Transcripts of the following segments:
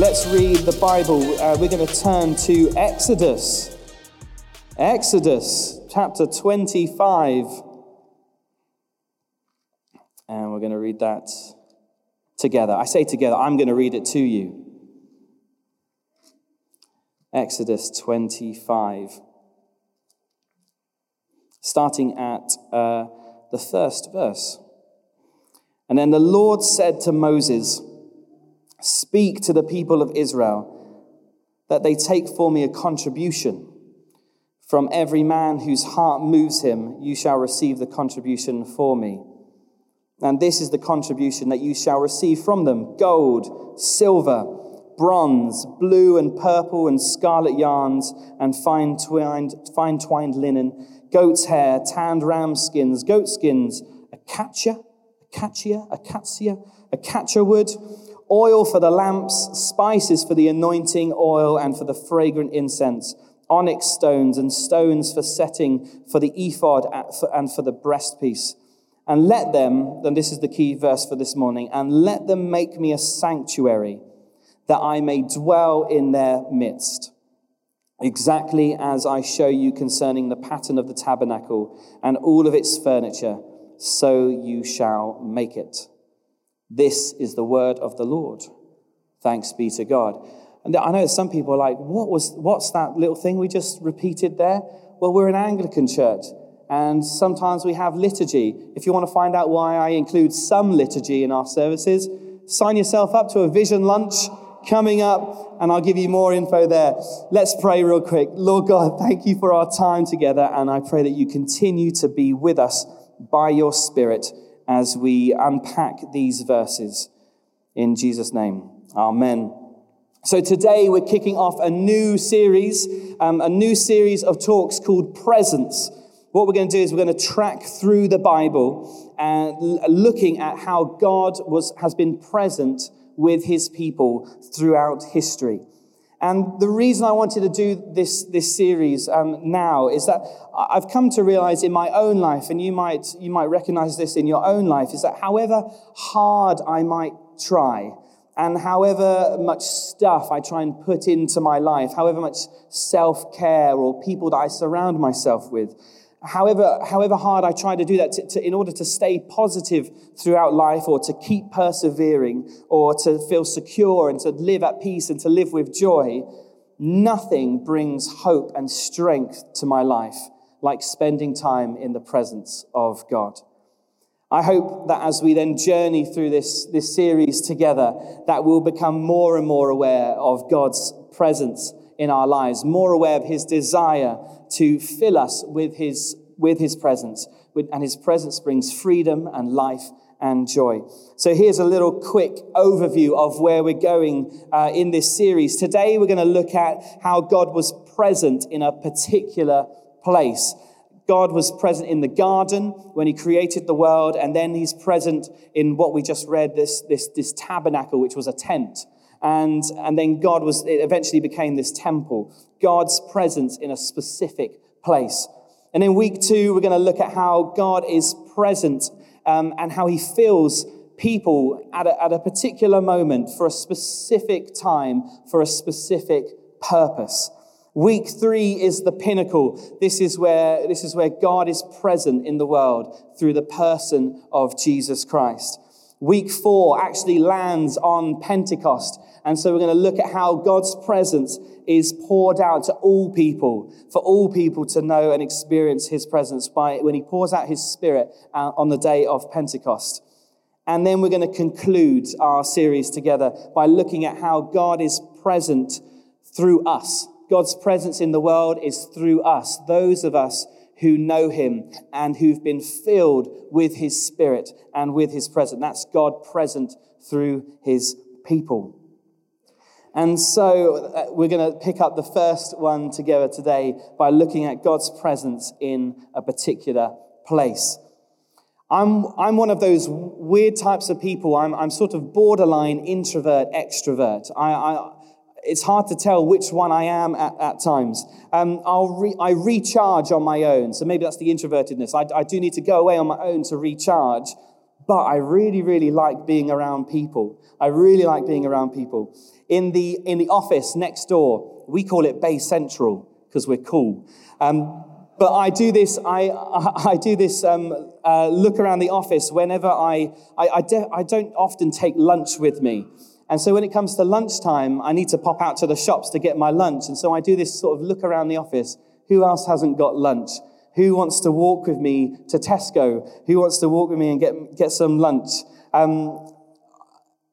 let's read the Bible. Uh, we're going to turn to Exodus. Exodus chapter 25. And we're going to read that together. I say together, I'm going to read it to you. Exodus 25. Starting at uh, the first verse. And then the Lord said to Moses, Speak to the people of Israel that they take for me a contribution. From every man whose heart moves him, you shall receive the contribution for me. And this is the contribution that you shall receive from them gold, silver, bronze, blue and purple and scarlet yarns, and fine twined, fine twined linen, goat's hair, tanned ram skins, goat skins, acacia, acacia, acacia, acacia wood oil for the lamps, spices for the anointing oil and for the fragrant incense, onyx stones and stones for setting for the ephod and for the breastpiece. And let them, and this is the key verse for this morning, and let them make me a sanctuary that I may dwell in their midst. Exactly as I show you concerning the pattern of the tabernacle and all of its furniture, so you shall make it. This is the word of the Lord. Thanks be to God. And I know some people are like, what was, what's that little thing we just repeated there? Well, we're an Anglican church, and sometimes we have liturgy. If you want to find out why I include some liturgy in our services, sign yourself up to a vision lunch coming up, and I'll give you more info there. Let's pray real quick. Lord God, thank you for our time together, and I pray that you continue to be with us by your Spirit as we unpack these verses in Jesus' name. Amen. So today we're kicking off a new series, um, a new series of talks called Presence. What we're going to do is we're going to track through the Bible and looking at how God was, has been present with his people throughout history. And the reason I wanted to do this, this series um, now is that I've come to realize in my own life, and you might, you might recognize this in your own life, is that however hard I might try, and however much stuff I try and put into my life, however much self care or people that I surround myself with, however, however hard I try to do that to, to, in order to stay positive throughout life or to keep persevering or to feel secure and to live at peace and to live with joy, nothing brings hope and strength to my life like spending time in the presence of God. I hope that as we then journey through this, this series together, that we'll become more and more aware of God's presence in our lives, more aware of his desire to fill us with his, with his presence. And his presence brings freedom and life and joy. So here's a little quick overview of where we're going uh, in this series. Today we're going to look at how God was present in a particular place. God was present in the garden when he created the world, and then he's present in what we just read, this, this, this tabernacle, which was a tent. And, and then God was, it eventually became this temple, God's presence in a specific place. And in week two, we're going to look at how God is present um, and how he fills people at a, at a particular moment for a specific time, for a specific purpose. Week three is the pinnacle. This is where, this is where God is present in the world through the person of Jesus Christ. Week four actually lands on Pentecost. And so we're going to look at how God's presence is poured out to all people, for all people to know and experience his presence by when he pours out his spirit uh, on the day of Pentecost. And then we're going to conclude our series together by looking at how God is present through us. God's presence in the world is through us, those of us who know him and who've been filled with his spirit and with his presence. That's God present through his people. And so uh, we're going to pick up the first one together today by looking at God's presence in a particular place. I'm, I'm one of those weird types of people. I'm, I'm sort of borderline introvert, extrovert. I, I, it's hard to tell which one I am at, at times. Um, I'll re, I recharge on my own. So maybe that's the introvertedness. I, I do need to go away on my own to recharge. But I really, really like being around people. I really like being around people. In the, in the office next door, we call it Bay Central because we're cool. Um, but I do this, I, I do this um, uh, look around the office whenever I, I, I, de- I don't often take lunch with me. And so when it comes to lunchtime, I need to pop out to the shops to get my lunch. And so I do this sort of look around the office. Who else hasn't got lunch? Who wants to walk with me to Tesco? Who wants to walk with me and get, get some lunch? Um,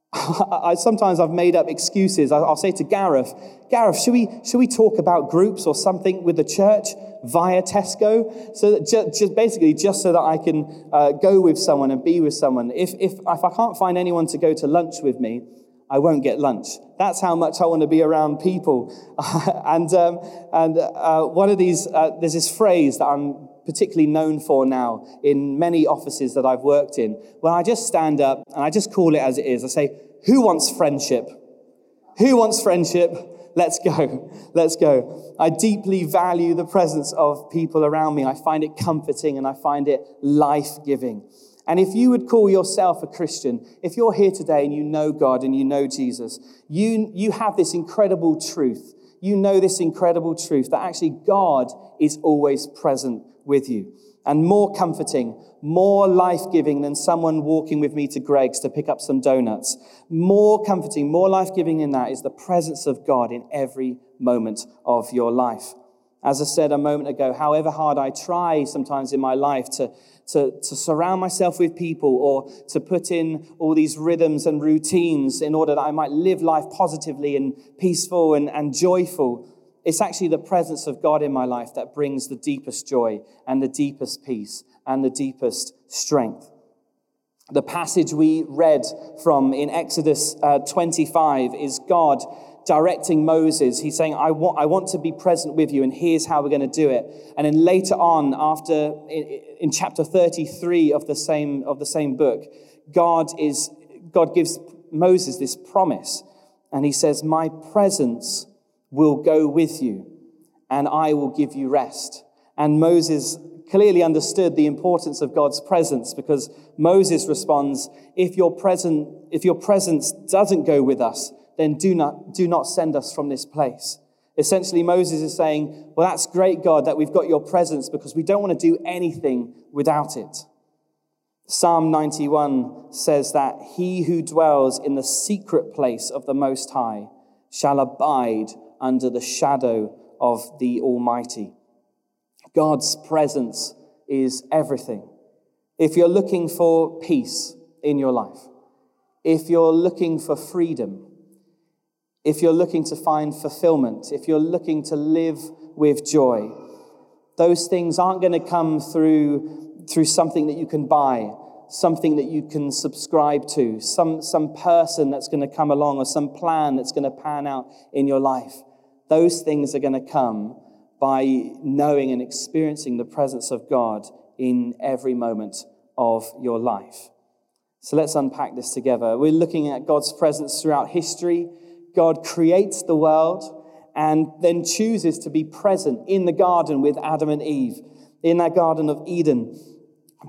I, sometimes I've made up excuses. I'll say to Gareth, Gareth, should we, should we talk about groups or something with the church via Tesco? So that just, just basically, just so that I can uh, go with someone and be with someone. If, if, if I can't find anyone to go to lunch with me, I won't get lunch. That's how much I want to be around people. and um, and uh, one of these, uh, there's this phrase that I'm particularly known for now in many offices that I've worked in, where I just stand up and I just call it as it is. I say, Who wants friendship? Who wants friendship? Let's go. Let's go. I deeply value the presence of people around me. I find it comforting and I find it life giving. And if you would call yourself a Christian, if you're here today and you know God and you know Jesus, you, you have this incredible truth. You know this incredible truth that actually God is always present with you. And more comforting, more life giving than someone walking with me to Greggs to pick up some donuts. More comforting, more life giving than that is the presence of God in every moment of your life. As I said a moment ago, however hard I try sometimes in my life to, to, to surround myself with people or to put in all these rhythms and routines in order that I might live life positively and peaceful and, and joyful, it's actually the presence of God in my life that brings the deepest joy and the deepest peace and the deepest strength. The passage we read from in Exodus uh, 25 is God directing Moses. He's saying, I want, I want to be present with you, and here's how we're going to do it. And then later on, after in, chapter 33 of the same, of the same book, God, is, God gives Moses this promise. And he says, My presence will go with you, and I will give you rest. And Moses clearly understood the importance of God's presence because Moses responds, if your, present, if your presence doesn't go with us, then do not, do not send us from this place. Essentially, Moses is saying, Well, that's great, God, that we've got your presence because we don't want to do anything without it. Psalm 91 says that he who dwells in the secret place of the Most High shall abide under the shadow of the Almighty. God's presence is everything. If you're looking for peace in your life, if you're looking for freedom, if you're looking to find fulfillment, if you're looking to live with joy, those things aren't going to come through, through something that you can buy, something that you can subscribe to, some, some person that's going to come along, or some plan that's going to pan out in your life. Those things are going to come by knowing and experiencing the presence of God in every moment of your life. So let's unpack this together. We're looking at God's presence throughout history. God creates the world and then chooses to be present in the garden with Adam and Eve, in that Garden of Eden.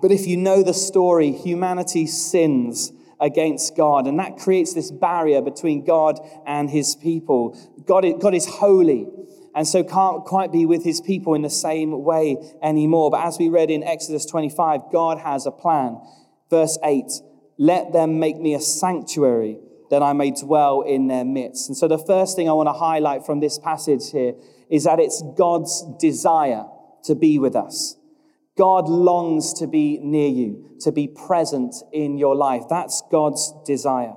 But if you know the story, humanity sins against God, and that creates this barrier between God and his people. God is, God is holy and so can't quite be with his people in the same way anymore. But as we read in Exodus 25, God has a plan. Verse 8 Let them make me a sanctuary that I may dwell in their midst. And so the first thing I want to highlight from this passage here is that it's God's desire to be with us. God longs to be near you, to be present in your life. That's God's desire.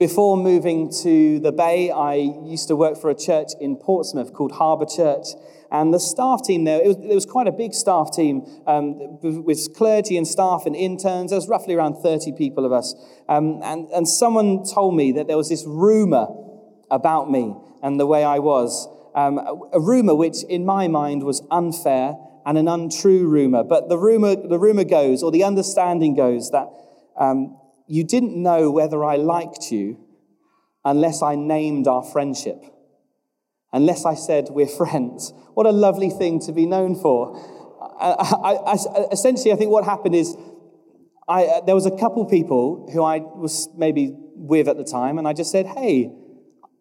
Before moving to the Bay, I used to work for a church in Portsmouth called Harbour Church. And the staff team there, it was, it was quite a big staff team um, with clergy and staff and interns. There was roughly around 30 people of us. Um, and, and someone told me that there was this rumor about me and the way I was. Um, a, a rumor which, in my mind, was unfair and an untrue rumor. But the rumor, the rumor goes, or the understanding goes, that um, you didn't know whether I liked you unless I named our friendship, unless I said we're friends. What a lovely thing to be known for. I, I, I, essentially, I think what happened is I, there was a couple people who I was maybe with at the time, and I just said, Hey,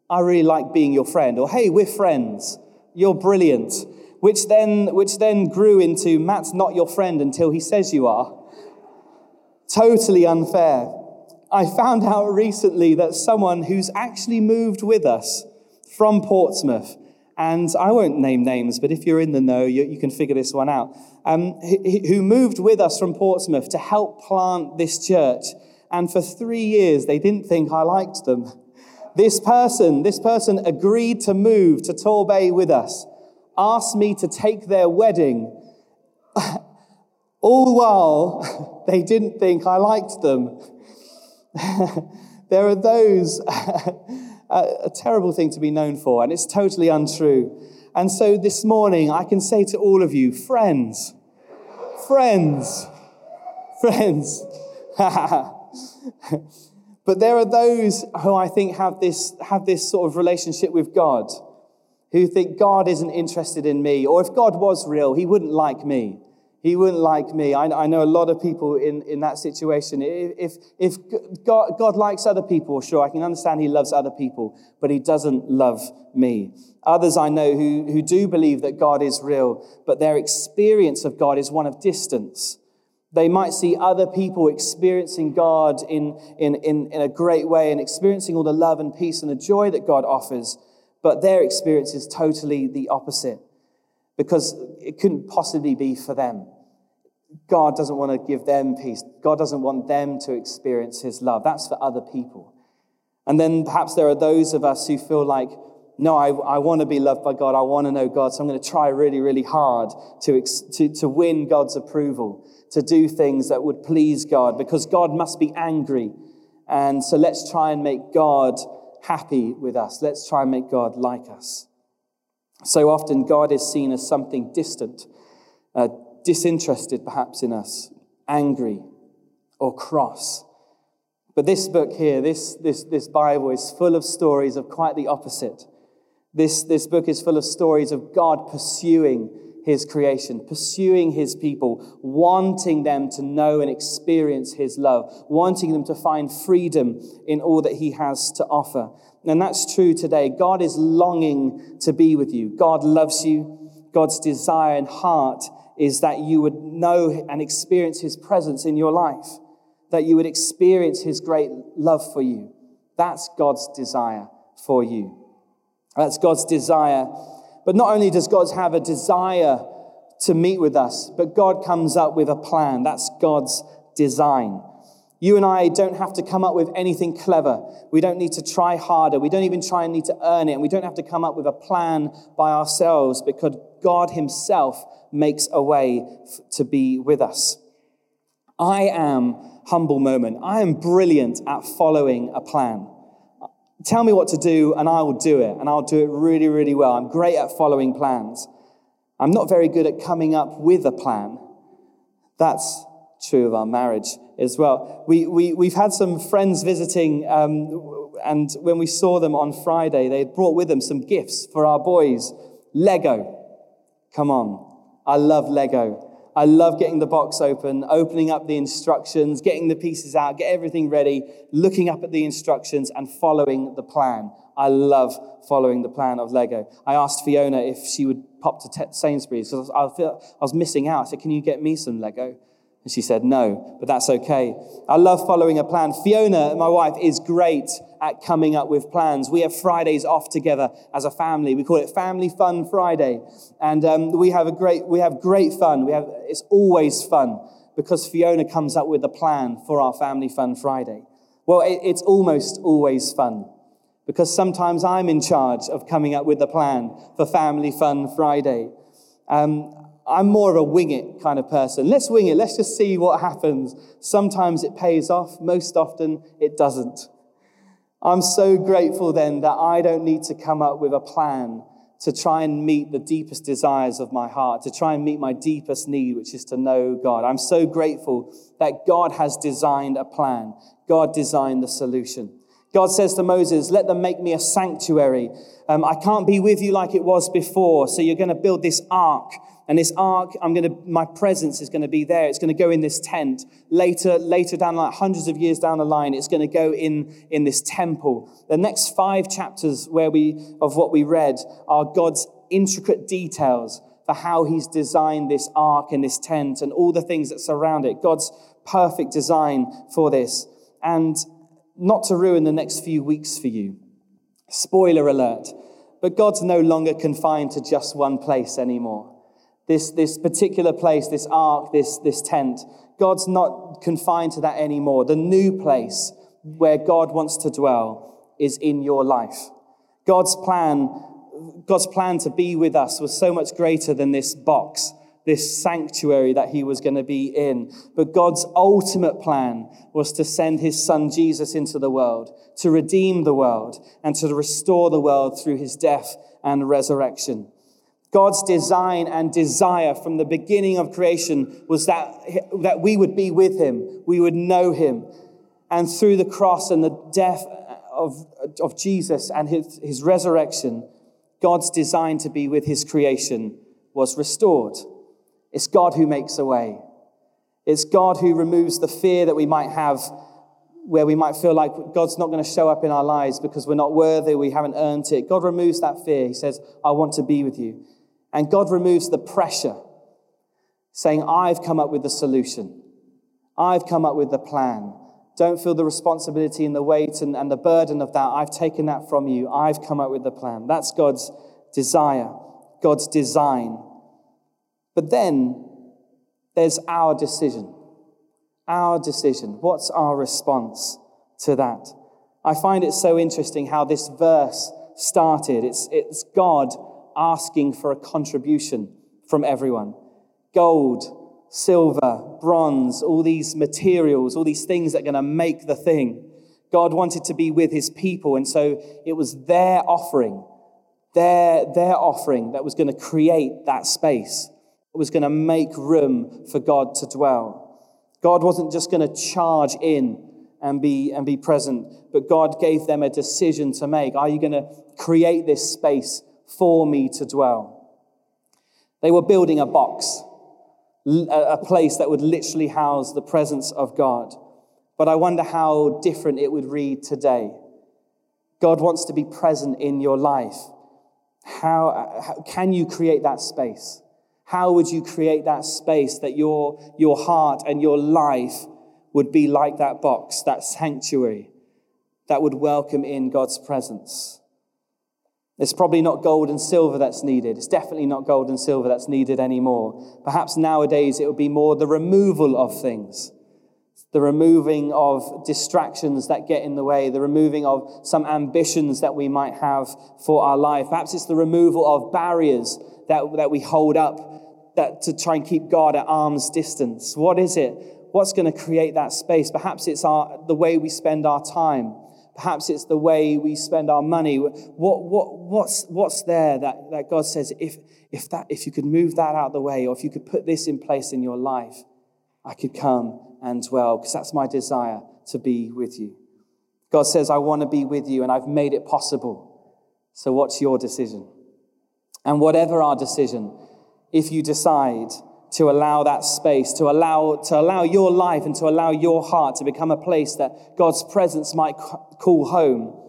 I really like being your friend, or Hey, we're friends. You're brilliant. Which then, which then grew into Matt's not your friend until he says you are. Totally unfair. I found out recently that someone who's actually moved with us from Portsmouth, and I won't name names, but if you're in the know, you, you can figure this one out, um, who moved with us from Portsmouth to help plant this church. And for three years, they didn't think I liked them. This person, this person agreed to move to Torbay with us, asked me to take their wedding, all while they didn't think I liked them. there are those, a terrible thing to be known for, and it's totally untrue. And so this morning, I can say to all of you, friends, friends, friends. but there are those who I think have this, have this sort of relationship with God, who think God isn't interested in me, or if God was real, he wouldn't like me. He wouldn't like me. I, I, know a lot of people in, in that situation. If, if God, God likes other people, sure, I can understand he loves other people, but he doesn't love me. Others I know who, who do believe that God is real, but their experience of God is one of distance. They might see other people experiencing God in, in, in, in a great way and experiencing all the love and peace and the joy that God offers, but their experience is totally the opposite because it couldn't possibly be for them. God doesn't want to give them peace. God doesn't want them to experience his love. That's for other people. And then perhaps there are those of us who feel like, no, I, I want to be loved by God. I want to know God. So I'm going to try really, really hard to, to, to win God's approval, to do things that would please God because God must be angry. And so let's try and make God happy with us. Let's try and make God like us. So often, God is seen as something distant, uh, disinterested perhaps in us, angry or cross. But this book here, this, this, this Bible, is full of stories of quite the opposite. This, this book is full of stories of God pursuing his creation, pursuing his people, wanting them to know and experience his love, wanting them to find freedom in all that he has to offer. And that's true today. God is longing to be with you. God loves you. God's desire and heart is that you would know and experience his presence in your life, that you would experience his great love for you. That's God's desire for you. That's God's desire. But not only does God have a desire to meet with us, but God comes up with a plan. That's God's design. You and I don't have to come up with anything clever. We don't need to try harder. We don't even try and need to earn it. And we don't have to come up with a plan by ourselves because God Himself makes a way to be with us. I am, humble moment, I am brilliant at following a plan. Tell me what to do and I will do it. And I'll do it really, really well. I'm great at following plans. I'm not very good at coming up with a plan. That's true of our marriage as well. We, we, we've had some friends visiting, um, and when we saw them on Friday, they had brought with them some gifts for our boys Lego. Come on. I love Lego. I love getting the box open, opening up the instructions, getting the pieces out, get everything ready, looking up at the instructions and following the plan. I love following the plan of Lego. I asked Fiona if she would pop to Sainsbury's because I was missing out. I said, Can you get me some Lego? And she said, No, but that's okay. I love following a plan. Fiona, my wife, is great at coming up with plans. We have Fridays off together as a family. We call it Family Fun Friday. And um, we, have a great, we have great fun. We have, it's always fun because Fiona comes up with a plan for our Family Fun Friday. Well, it, it's almost always fun because sometimes I'm in charge of coming up with the plan for Family Fun Friday. Um, I'm more of a wing it kind of person. Let's wing it. Let's just see what happens. Sometimes it pays off. Most often it doesn't. I'm so grateful then that I don't need to come up with a plan to try and meet the deepest desires of my heart, to try and meet my deepest need, which is to know God. I'm so grateful that God has designed a plan. God designed the solution. God says to Moses, Let them make me a sanctuary. Um, I can't be with you like it was before, so you're going to build this ark And this ark, I'm going to, my presence is going to be there. It's going to go in this tent. Later, later down, like hundreds of years down the line, it's going to go in, in this temple. The next five chapters where we, of what we read are God's intricate details for how he's designed this ark and this tent and all the things that surround it. God's perfect design for this. And not to ruin the next few weeks for you. Spoiler alert, but God's no longer confined to just one place anymore. This, this particular place, this ark, this, this tent, God's not confined to that anymore. The new place where God wants to dwell is in your life. God's plan God's plan to be with us was so much greater than this box, this sanctuary that he was going to be in. But God's ultimate plan was to send his son Jesus into the world, to redeem the world, and to restore the world through his death and resurrection. God's design and desire from the beginning of creation was that, that we would be with him, we would know him. And through the cross and the death of, of Jesus and his, his resurrection, God's design to be with his creation was restored. It's God who makes a way. It's God who removes the fear that we might have where we might feel like God's not going to show up in our lives because we're not worthy, we haven't earned it. God removes that fear. He says, I want to be with you. And God removes the pressure, saying, I've come up with the solution. I've come up with the plan. Don't feel the responsibility and the weight and, and the burden of that. I've taken that from you. I've come up with the plan. That's God's desire, God's design. But then there's our decision. Our decision. What's our response to that? I find it so interesting how this verse started. It's, it's God asking for a contribution from everyone gold, silver, bronze, all these materials, all these things that are going to make the thing. God wanted to be with his people, and so it was their offering, their, their offering that was going to create that space. It was going to make room for God to dwell. God wasn't just going to charge in and be, and be present, but God gave them a decision to make. Are you going to create this space for me to dwell? They were building a box a place that would literally house the presence of God. But I wonder how different it would read today. God wants to be present in your life. How, how, can you create that space? How would you create that space that your, your heart and your life would be like that box, that sanctuary that would welcome in God's presence? It's probably not gold and silver that's needed. It's definitely not gold and silver that's needed anymore. Perhaps nowadays it would be more the removal of things, the removing of distractions that get in the way, the removing of some ambitions that we might have for our life. Perhaps it's the removal of barriers that, that we hold up that, to try and keep God at arm's distance. What is it? What's going to create that space? Perhaps it's our, the way we spend our time. Perhaps it's the way we spend our money. What, what, what's, what's there that, that God says, if, if, that, if you could move that out of the way, or if you could put this in place in your life, I could come and dwell, because that's my desire to be with you. God says, I want to be with you, and I've made it possible. So, what's your decision? And whatever our decision, if you decide to allow that space, to allow, to allow your life and to allow your heart to become a place that God's presence might call home,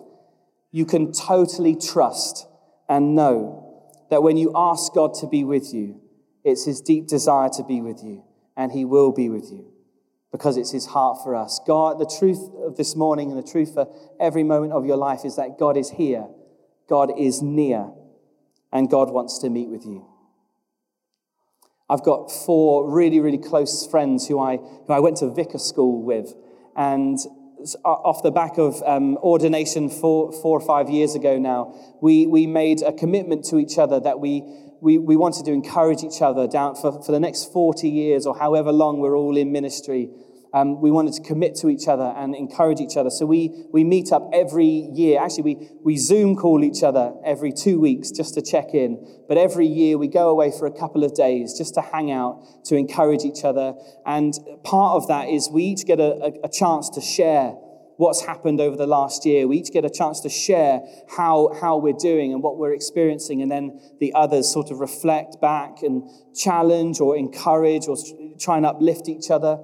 you can totally trust and know that when you ask God to be with you, it's his deep desire to be with you, and he will be with you because it's his heart for us. God, the truth of this morning and the truth for every moment of your life is that God is here, God is near, and God wants to meet with you. I've got four really, really close friends who I, who I went to vicar school with. And off the back of um, ordination four, four or five years ago now, we, we made a commitment to each other that we, we, we wanted to encourage each other down for, for the next 40 years or however long we're all in ministry um, we wanted to commit to each other and encourage each other. So we, we meet up every year. Actually, we, we Zoom call each other every two weeks just to check in. But every year we go away for a couple of days just to hang out, to encourage each other. And part of that is we each get a, a, a chance to share what's happened over the last year. We each get a chance to share how, how we're doing and what we're experiencing, and then the others sort of reflect back and challenge or encourage or try and uplift each other.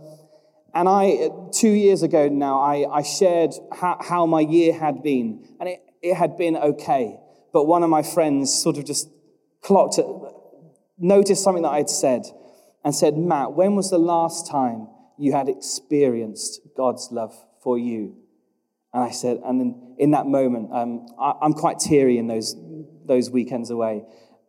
And I, two years ago now, I, I shared how, how my year had been, and it, it had been okay. But one of my friends sort of just clocked, noticed something that I had said, and said, Matt, when was the last time you had experienced God's love for you? And I said, and then in that moment, um, I, I'm quite teary in those, those weekends away.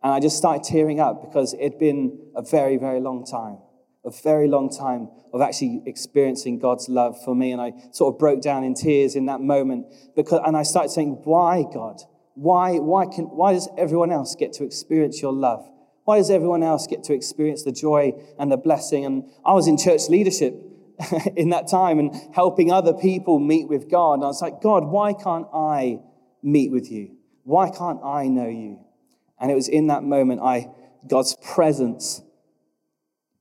And I just started tearing up because it'd been a very, very long time, a very long time of actually experiencing God's love for me. And I sort of broke down in tears in that moment because, and I started saying, why, God? Why, why, can, why does everyone else get to experience your love? Why does everyone else get to experience the joy and the blessing? And I was in church leadership in that time and helping other people meet with God. And I was like, God, why can't I meet with you? Why can't I know you? And it was in that moment I God's presence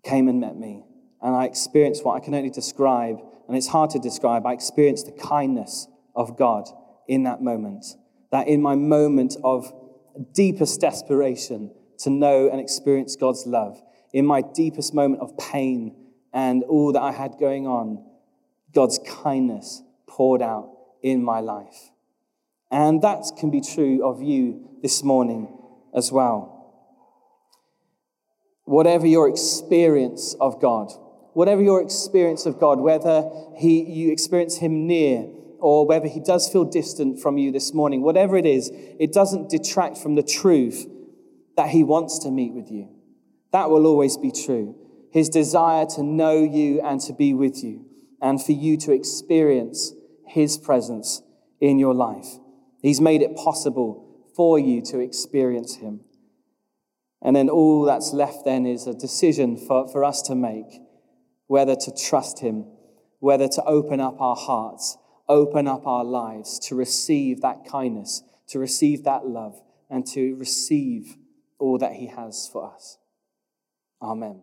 came and met me. And I experienced what I can only describe, and it's hard to describe. I experienced the kindness of God in that moment. That in my moment of deepest desperation to know and experience God's love, in my deepest moment of pain and all that I had going on, God's kindness poured out in my life. And that can be true of you this morning as well. Whatever your experience of God, whatever your experience of God, whether he, you experience Him near or whether He does feel distant from you this morning, whatever it is, it doesn't detract from the truth that He wants to meet with you. That will always be true his desire to know you and to be with you, and for you to experience his presence in your life. He's made it possible for you to experience him. And then all that's left then is a decision for, for us to make whether to trust him, whether to open up our hearts, open up our lives to receive that kindness, to receive that love, and to receive all that he has for us. Amen.